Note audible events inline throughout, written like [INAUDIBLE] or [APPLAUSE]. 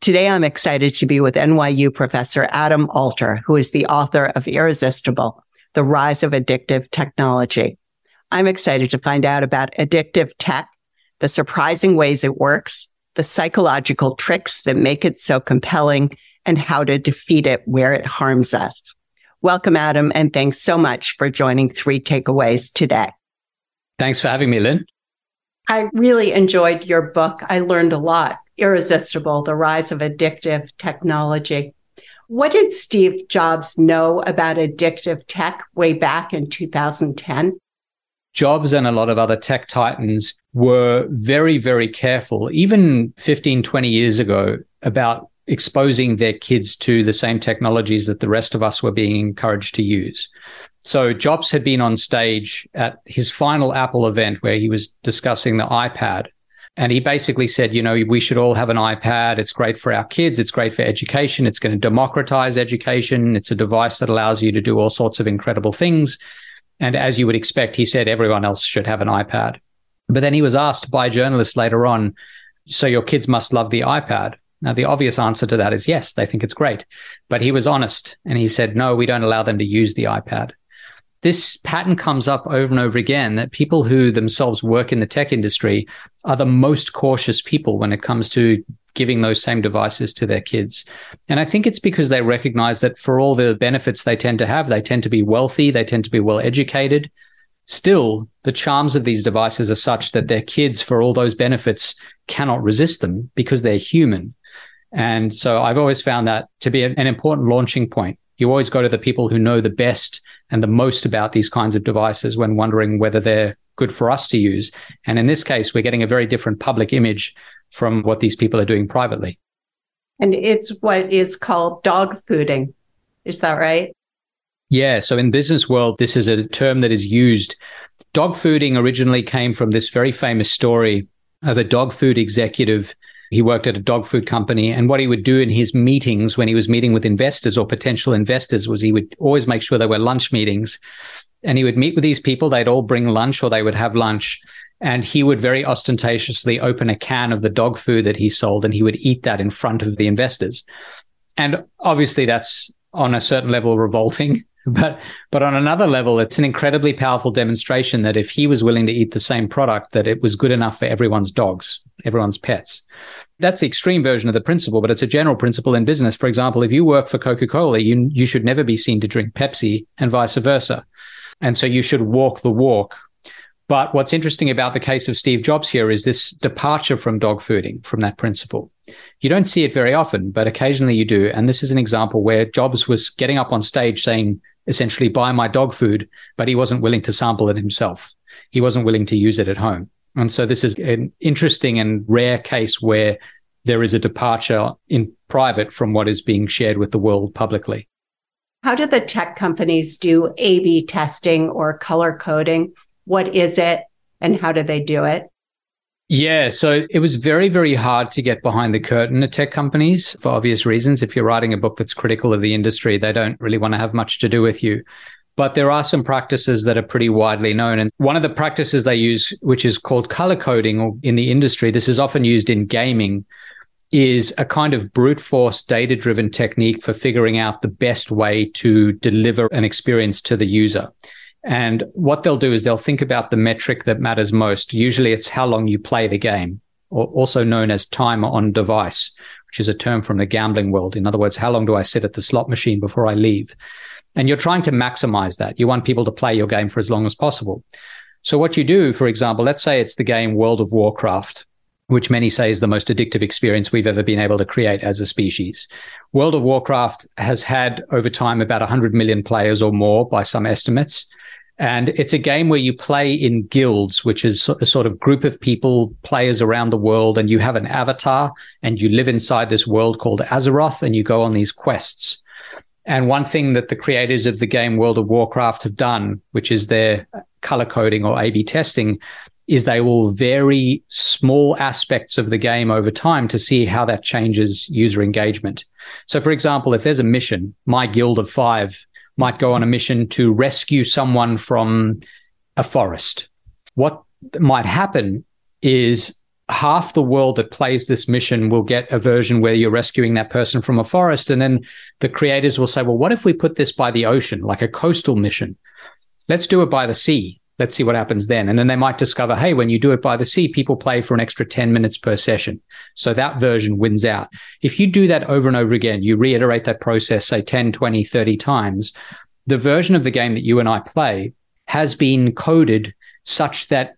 Today, I'm excited to be with NYU professor Adam Alter, who is the author of Irresistible, The Rise of Addictive Technology. I'm excited to find out about addictive tech, the surprising ways it works, the psychological tricks that make it so compelling, and how to defeat it where it harms us. Welcome, Adam, and thanks so much for joining Three Takeaways today. Thanks for having me, Lynn. I really enjoyed your book. I learned a lot Irresistible The Rise of Addictive Technology. What did Steve Jobs know about addictive tech way back in 2010? Jobs and a lot of other tech titans were very, very careful, even 15, 20 years ago, about exposing their kids to the same technologies that the rest of us were being encouraged to use. So Jobs had been on stage at his final Apple event where he was discussing the iPad and he basically said, you know, we should all have an iPad. It's great for our kids. It's great for education. It's going to democratize education. It's a device that allows you to do all sorts of incredible things. And as you would expect, he said everyone else should have an iPad. But then he was asked by journalists later on, so your kids must love the iPad. Now, the obvious answer to that is yes, they think it's great. But he was honest and he said, no, we don't allow them to use the iPad this pattern comes up over and over again that people who themselves work in the tech industry are the most cautious people when it comes to giving those same devices to their kids. And I think it's because they recognize that for all the benefits they tend to have, they tend to be wealthy, they tend to be well educated. Still, the charms of these devices are such that their kids, for all those benefits, cannot resist them because they're human. And so I've always found that to be an important launching point you always go to the people who know the best and the most about these kinds of devices when wondering whether they're good for us to use. And in this case, we're getting a very different public image from what these people are doing privately. And it's what is called dog fooding. Is that right? Yeah. So in business world, this is a term that is used. Dog fooding originally came from this very famous story of a dog food executive he worked at a dog food company. And what he would do in his meetings when he was meeting with investors or potential investors was he would always make sure there were lunch meetings. And he would meet with these people. They'd all bring lunch or they would have lunch. And he would very ostentatiously open a can of the dog food that he sold and he would eat that in front of the investors. And obviously, that's on a certain level revolting. [LAUGHS] But but on another level, it's an incredibly powerful demonstration that if he was willing to eat the same product, that it was good enough for everyone's dogs, everyone's pets. That's the extreme version of the principle, but it's a general principle in business. For example, if you work for Coca-Cola, you you should never be seen to drink Pepsi and vice versa. And so you should walk the walk. But what's interesting about the case of Steve Jobs here is this departure from dog fooding, from that principle. You don't see it very often, but occasionally you do. And this is an example where Jobs was getting up on stage saying, essentially, buy my dog food, but he wasn't willing to sample it himself. He wasn't willing to use it at home. And so this is an interesting and rare case where there is a departure in private from what is being shared with the world publicly. How do the tech companies do A B testing or color coding? What is it and how do they do it? Yeah, so it was very, very hard to get behind the curtain at tech companies for obvious reasons. If you're writing a book that's critical of the industry, they don't really want to have much to do with you. But there are some practices that are pretty widely known. And one of the practices they use, which is called color coding in the industry, this is often used in gaming, is a kind of brute force data driven technique for figuring out the best way to deliver an experience to the user. And what they'll do is they'll think about the metric that matters most. Usually it's how long you play the game, or also known as time on device, which is a term from the gambling world. In other words, how long do I sit at the slot machine before I leave? And you're trying to maximize that. You want people to play your game for as long as possible. So what you do, for example, let's say it's the game World of Warcraft, which many say is the most addictive experience we've ever been able to create as a species. World of Warcraft has had over time about 100 million players or more by some estimates. And it's a game where you play in guilds, which is a sort of group of people, players around the world, and you have an avatar and you live inside this world called Azeroth and you go on these quests. And one thing that the creators of the game World of Warcraft have done, which is their color coding or A B testing, is they will vary small aspects of the game over time to see how that changes user engagement. So, for example, if there's a mission, my guild of five might go on a mission to rescue someone from a forest. What might happen is half the world that plays this mission will get a version where you're rescuing that person from a forest. And then the creators will say, well, what if we put this by the ocean, like a coastal mission? Let's do it by the sea. Let's see what happens then. And then they might discover, hey, when you do it by the sea, people play for an extra 10 minutes per session. So that version wins out. If you do that over and over again, you reiterate that process, say 10, 20, 30 times, the version of the game that you and I play has been coded such that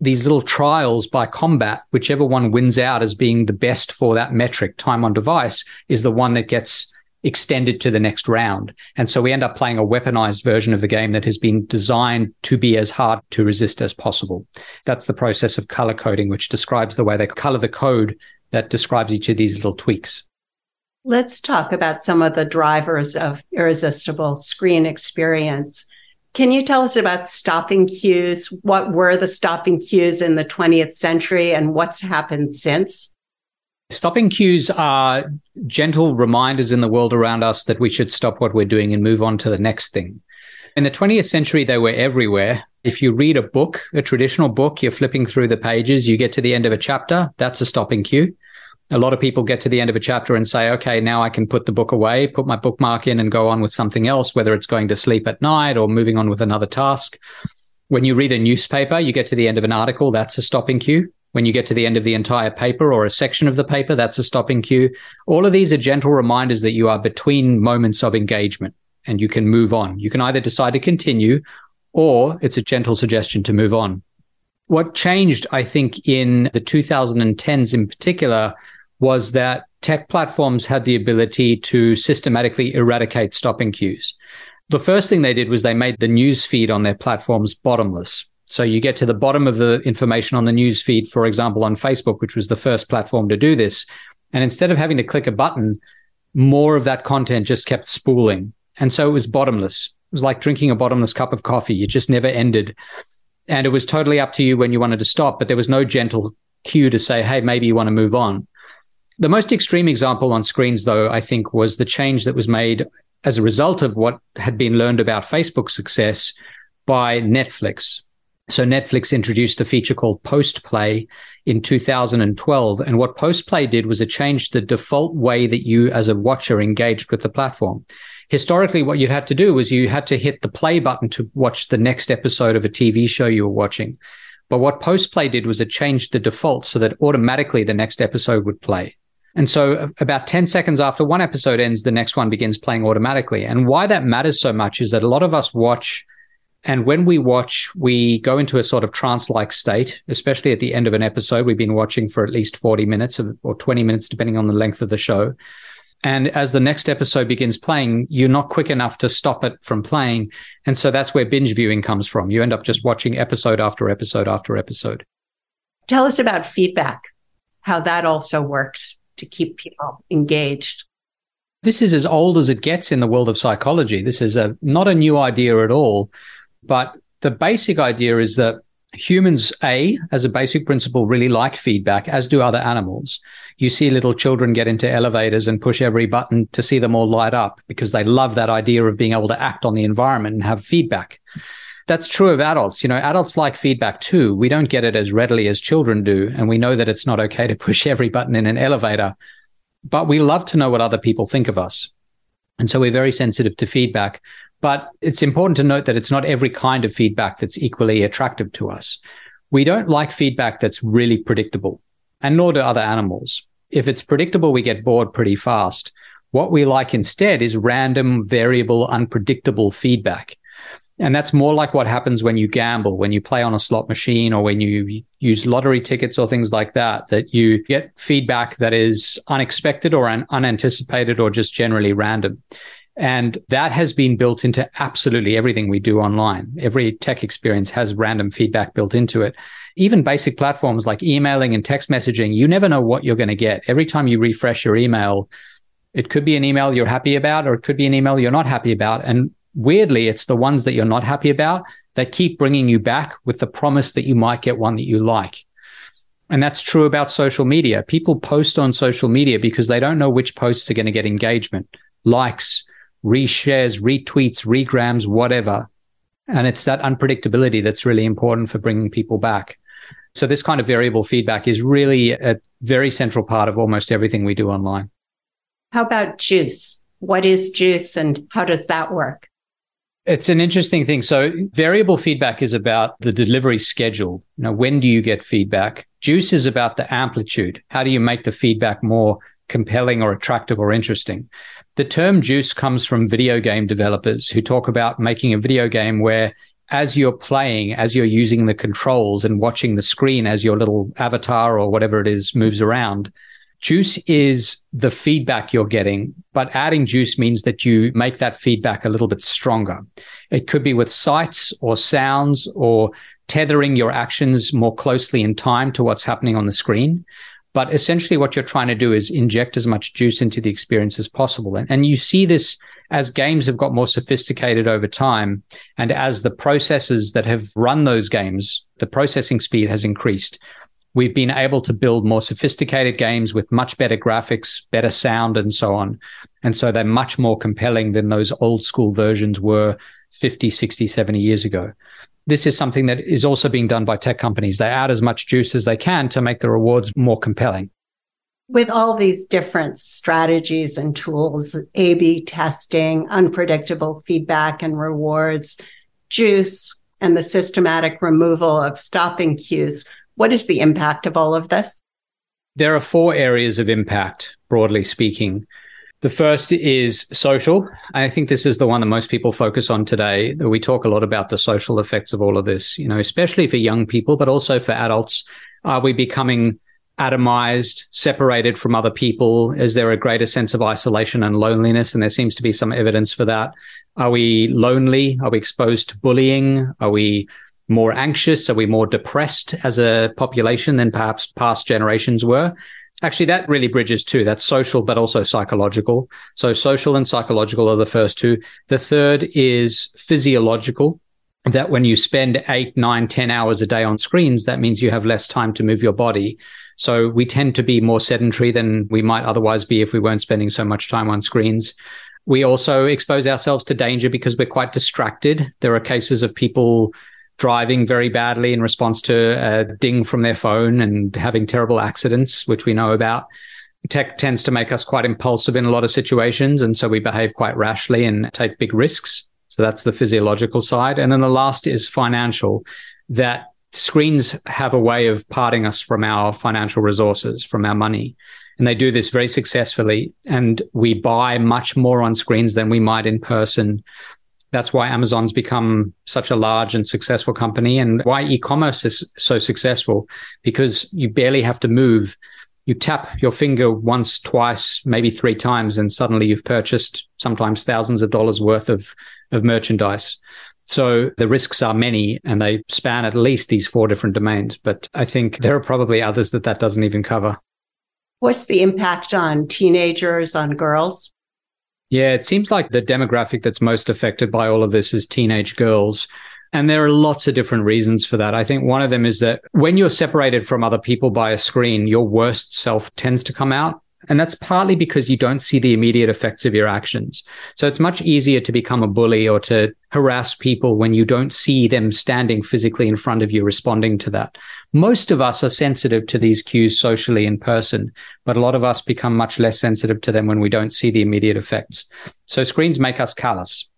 these little trials by combat, whichever one wins out as being the best for that metric, time on device, is the one that gets extended to the next round. And so we end up playing a weaponized version of the game that has been designed to be as hard to resist as possible. That's the process of color coding, which describes the way they color the code that describes each of these little tweaks. Let's talk about some of the drivers of irresistible screen experience. Can you tell us about stopping cues? What were the stopping cues in the 20th century and what's happened since? Stopping cues are gentle reminders in the world around us that we should stop what we're doing and move on to the next thing. In the 20th century, they were everywhere. If you read a book, a traditional book, you're flipping through the pages, you get to the end of a chapter, that's a stopping cue. A lot of people get to the end of a chapter and say, okay, now I can put the book away, put my bookmark in and go on with something else, whether it's going to sleep at night or moving on with another task. When you read a newspaper, you get to the end of an article, that's a stopping cue. When you get to the end of the entire paper or a section of the paper, that's a stopping cue. All of these are gentle reminders that you are between moments of engagement and you can move on. You can either decide to continue or it's a gentle suggestion to move on. What changed, I think, in the 2010s in particular was that tech platforms had the ability to systematically eradicate stopping cues. The first thing they did was they made the news feed on their platforms bottomless. So you get to the bottom of the information on the news feed, for example, on Facebook, which was the first platform to do this. And instead of having to click a button, more of that content just kept spooling. And so it was bottomless. It was like drinking a bottomless cup of coffee. It just never ended. And it was totally up to you when you wanted to stop, but there was no gentle cue to say, hey, maybe you want to move on. The most extreme example on screens, though, I think was the change that was made as a result of what had been learned about Facebook success by Netflix. So Netflix introduced a feature called Post Play in 2012. And what Post Play did was it changed the default way that you as a watcher engaged with the platform. Historically, what you'd had to do was you had to hit the play button to watch the next episode of a TV show you were watching. But what Post Play did was it changed the default so that automatically the next episode would play. And so uh, about 10 seconds after one episode ends, the next one begins playing automatically. And why that matters so much is that a lot of us watch and when we watch, we go into a sort of trance like state, especially at the end of an episode. We've been watching for at least 40 minutes or 20 minutes, depending on the length of the show. And as the next episode begins playing, you're not quick enough to stop it from playing. And so that's where binge viewing comes from. You end up just watching episode after episode after episode. Tell us about feedback, how that also works to keep people engaged. This is as old as it gets in the world of psychology. This is a, not a new idea at all. But the basic idea is that humans, A, as a basic principle, really like feedback, as do other animals. You see little children get into elevators and push every button to see them all light up because they love that idea of being able to act on the environment and have feedback. That's true of adults. You know, adults like feedback too. We don't get it as readily as children do. And we know that it's not okay to push [LAUGHS] every button in an elevator, but we love to know what other people think of us. And so we're very sensitive to feedback. But it's important to note that it's not every kind of feedback that's equally attractive to us. We don't like feedback that's really predictable, and nor do other animals. If it's predictable, we get bored pretty fast. What we like instead is random, variable, unpredictable feedback. And that's more like what happens when you gamble, when you play on a slot machine or when you use lottery tickets or things like that, that you get feedback that is unexpected or un- unanticipated or just generally random. And that has been built into absolutely everything we do online. Every tech experience has random feedback built into it. Even basic platforms like emailing and text messaging, you never know what you're going to get. Every time you refresh your email, it could be an email you're happy about, or it could be an email you're not happy about. And weirdly, it's the ones that you're not happy about that keep bringing you back with the promise that you might get one that you like. And that's true about social media. People post on social media because they don't know which posts are going to get engagement, likes, reshares, retweets, regrams, whatever. And it's that unpredictability that's really important for bringing people back. So this kind of variable feedback is really a very central part of almost everything we do online. How about juice? What is juice and how does that work? It's an interesting thing. So variable feedback is about the delivery schedule. You know, when do you get feedback? Juice is about the amplitude. How do you make the feedback more compelling or attractive or interesting? The term juice comes from video game developers who talk about making a video game where as you're playing, as you're using the controls and watching the screen as your little avatar or whatever it is moves around, juice is the feedback you're getting, but adding juice means that you make that feedback a little bit stronger. It could be with sights or sounds or tethering your actions more closely in time to what's happening on the screen. But essentially, what you're trying to do is inject as much juice into the experience as possible. And, and you see this as games have got more sophisticated over time. And as the processes that have run those games, the processing speed has increased. We've been able to build more sophisticated games with much better graphics, better sound, and so on. And so they're much more compelling than those old school versions were 50, 60, 70 years ago this is something that is also being done by tech companies. They add as much juice as they can to make the rewards more compelling. With all these different strategies and tools, A B testing, unpredictable feedback and rewards, juice, and the systematic removal of stopping cues, what is the impact of all of this? There are four areas of impact, broadly speaking. The first is social. I think this is the one that most people focus on today. That We talk a lot about the social effects of all of this, you know, especially for young people, but also for adults. Are we becoming atomized, separated from other people? Is there a greater sense of isolation and loneliness? And there seems to be some evidence for that. Are we lonely? Are we exposed to bullying? Are we more anxious? Are we more depressed as a population than perhaps past generations were? Actually, that really bridges too. That's social, but also psychological. So, social and psychological are the first two. The third is physiological. That when you spend eight, nine, ten hours a day on screens, that means you have less time to move your body. So, we tend to be more sedentary than we might otherwise be if we weren't spending so much time on screens. We also expose ourselves to danger because we're quite distracted. There are cases of people driving very badly in response to a ding from their phone and having terrible accidents, which we know about. Tech tends to make us quite impulsive in a lot of situations. And so we behave quite rashly and take big risks. So that's the physiological side. And then the last is financial, that screens have a way of parting us from our financial resources, from our money. And they do this very successfully. And we buy much more on screens than we might in person that's why Amazon's become such a large and successful company and why e-commerce is so successful because you barely have to move. You tap your finger once, twice, maybe three times, and suddenly you've purchased sometimes thousands of dollars worth of, of merchandise. So the risks are many and they span at least these four different domains. But I think there are probably others that that doesn't even cover. What's the impact on teenagers, on girls? Yeah, it seems like the demographic that's most affected by all of this is teenage girls. And there are lots of different reasons for that. I think one of them is that when you're separated from other people by a screen, your worst self tends to come out. And that's partly because you don't see the immediate effects of your actions. So it's much easier to become a bully or to harass people when you don't see them standing physically in front of you responding to that. Most of us are sensitive to these cues socially in person, but a lot of us become much less sensitive to them when we don't see the immediate effects. So screens make us callous.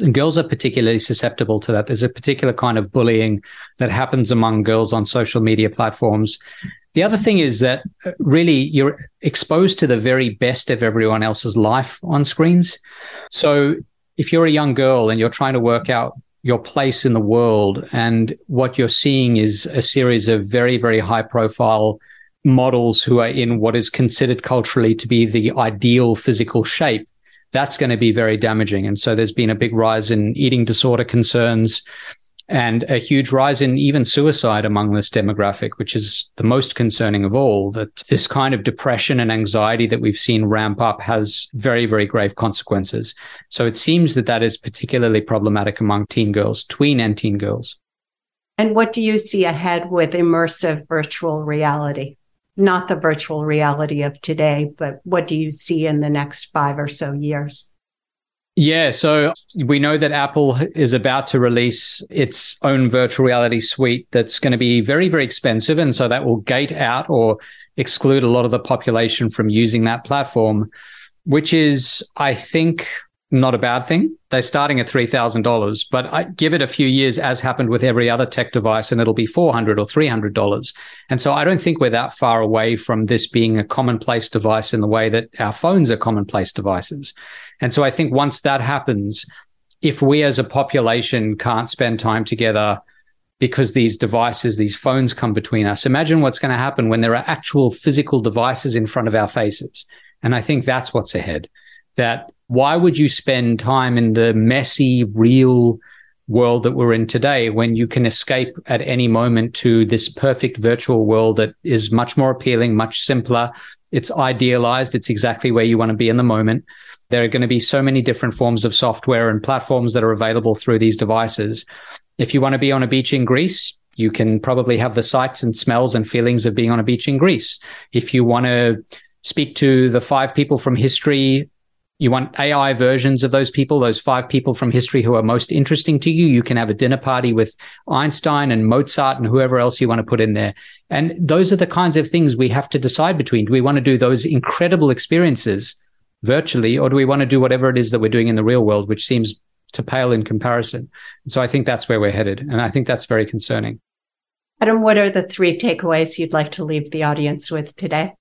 And girls are particularly susceptible to that. There's a particular kind of bullying that happens among girls on social media platforms the other thing is that uh, really you're exposed to the very best of everyone else's life on screens. So if you're a young girl and you're trying to work out your place in the world and what you're seeing is a series of very, very high profile models who are in what is considered culturally to be the ideal physical shape, that's going to be very damaging. And so there's been a big rise in eating disorder concerns and a huge rise in even suicide among this demographic, which is the most concerning of all. That this kind of depression and anxiety that we've seen ramp up has very, very grave consequences. So it seems that that is particularly problematic among teen girls, tween and teen girls. And what do you see ahead with immersive virtual reality? Not the virtual reality of today, but what do you see in the next five or so years? Yeah, so we know that Apple is about to release its own virtual reality suite that's going to be very, very expensive. And so that will gate out or exclude a lot of the population from using that platform, which is, I think, not a bad thing. They're starting at $3,000, but I give it a few years, as happened with every other tech device, and it'll be $400 or $300. And so I don't think we're that far away from this being a commonplace device in the way that our phones are commonplace devices. And so I think once that happens, if we as a population can't spend time together because these devices, these phones come between us, imagine what's going to happen when there are actual physical devices in front of our faces. And I think that's what's ahead. That why would you spend time in the messy, real world that we're in today when you can escape at any moment to this perfect virtual world that is much more appealing, much simpler? It's idealized. It's exactly where you want to be in the moment. There are going to be so many different forms of software and platforms that are available through these devices. If you want to be on a beach in Greece, you can probably have the sights and smells and feelings of being on a beach in Greece. If you want to speak to the five people from history you want AI versions of those people, those five people from history who are most interesting to you. You can have a dinner party with Einstein and Mozart and whoever else you want to put in there. And those are the kinds of things we have to decide between. Do we want to do those incredible experiences virtually, or do we want to do whatever it is that we're doing in the real world, which seems to pale in comparison? And so I think that's where we're headed. And I think that's very concerning. Adam, what are the three takeaways you'd like to leave the audience with today?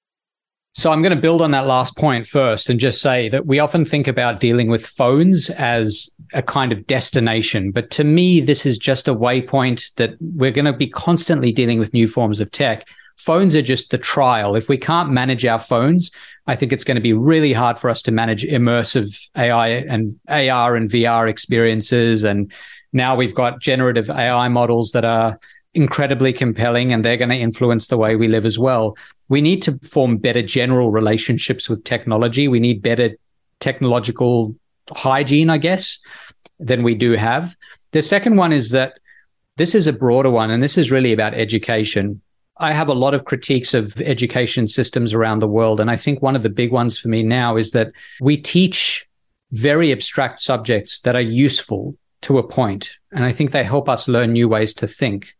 So I'm going to build on that last point first and just say that we often think about dealing with phones as a kind of destination. But to me, this is just a waypoint that we're going to be constantly dealing with new forms of tech. Phones are just the trial. If we can't manage our phones, I think it's going to be really hard for us to manage immersive AI and AR and VR experiences. And now we've got generative AI models that are incredibly compelling and they're going to influence the way we live as well. We need to form better general relationships with technology. We need better technological hygiene, I guess, than we do have. The second one is that this is a broader one, and this is really about education. I have a lot of critiques of education systems around the world. And I think one of the big ones for me now is that we teach very abstract subjects that are useful to a point, And I think they help us learn new ways to think.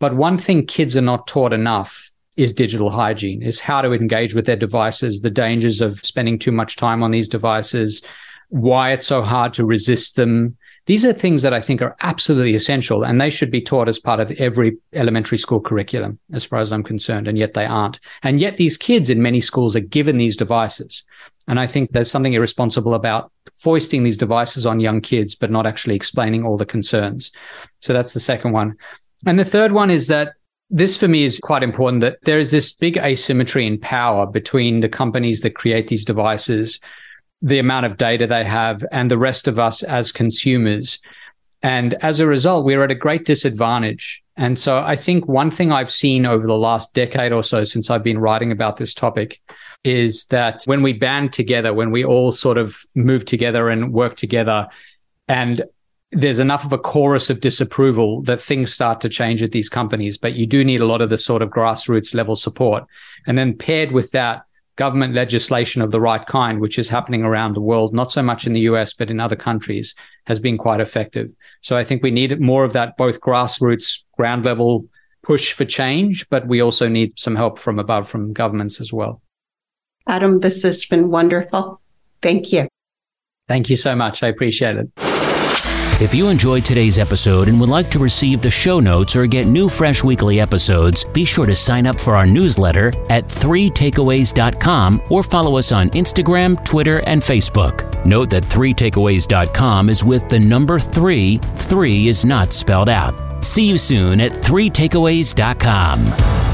But one thing kids are not taught enough is digital hygiene, is how to engage with their devices, the dangers of spending too much time on these devices, why it's so hard to resist them. These are things that I think are absolutely essential and they should be taught as part of every elementary school curriculum, as far as I'm concerned. And yet they aren't. And yet these kids in many schools are given these devices. And I think there's something irresponsible about foisting these devices on young kids, but not actually explaining all the concerns. So that's the second one. And the third one is that this for me is quite important that there is this big asymmetry in power between the companies that create these devices, the amount of data they have, and the rest of us as consumers. And as a result, we're at a great disadvantage. And so I think one thing I've seen over the last decade or so since I've been writing about this topic is that when we band together, when we all sort of move together and work together and there's enough of a chorus of disapproval that things start to change at these companies, but you do need a lot of the sort of grassroots level support. And then paired with that, government legislation of the right kind, which is happening around the world, not so much in the US, but in other countries, has been quite effective. So I think we need more of that, both grassroots, ground level push for change, but we also need some help from above from governments as well. Adam, this has been wonderful. Thank you. Thank you so much. I appreciate it. If you enjoyed today's episode and would like to receive the show notes or get new fresh weekly episodes, be sure to sign up for our newsletter at 3takeaways.com or follow us on Instagram, Twitter, and Facebook. Note that 3takeaways.com is with the number 3. 3 is not spelled out. See you soon at 3takeaways.com.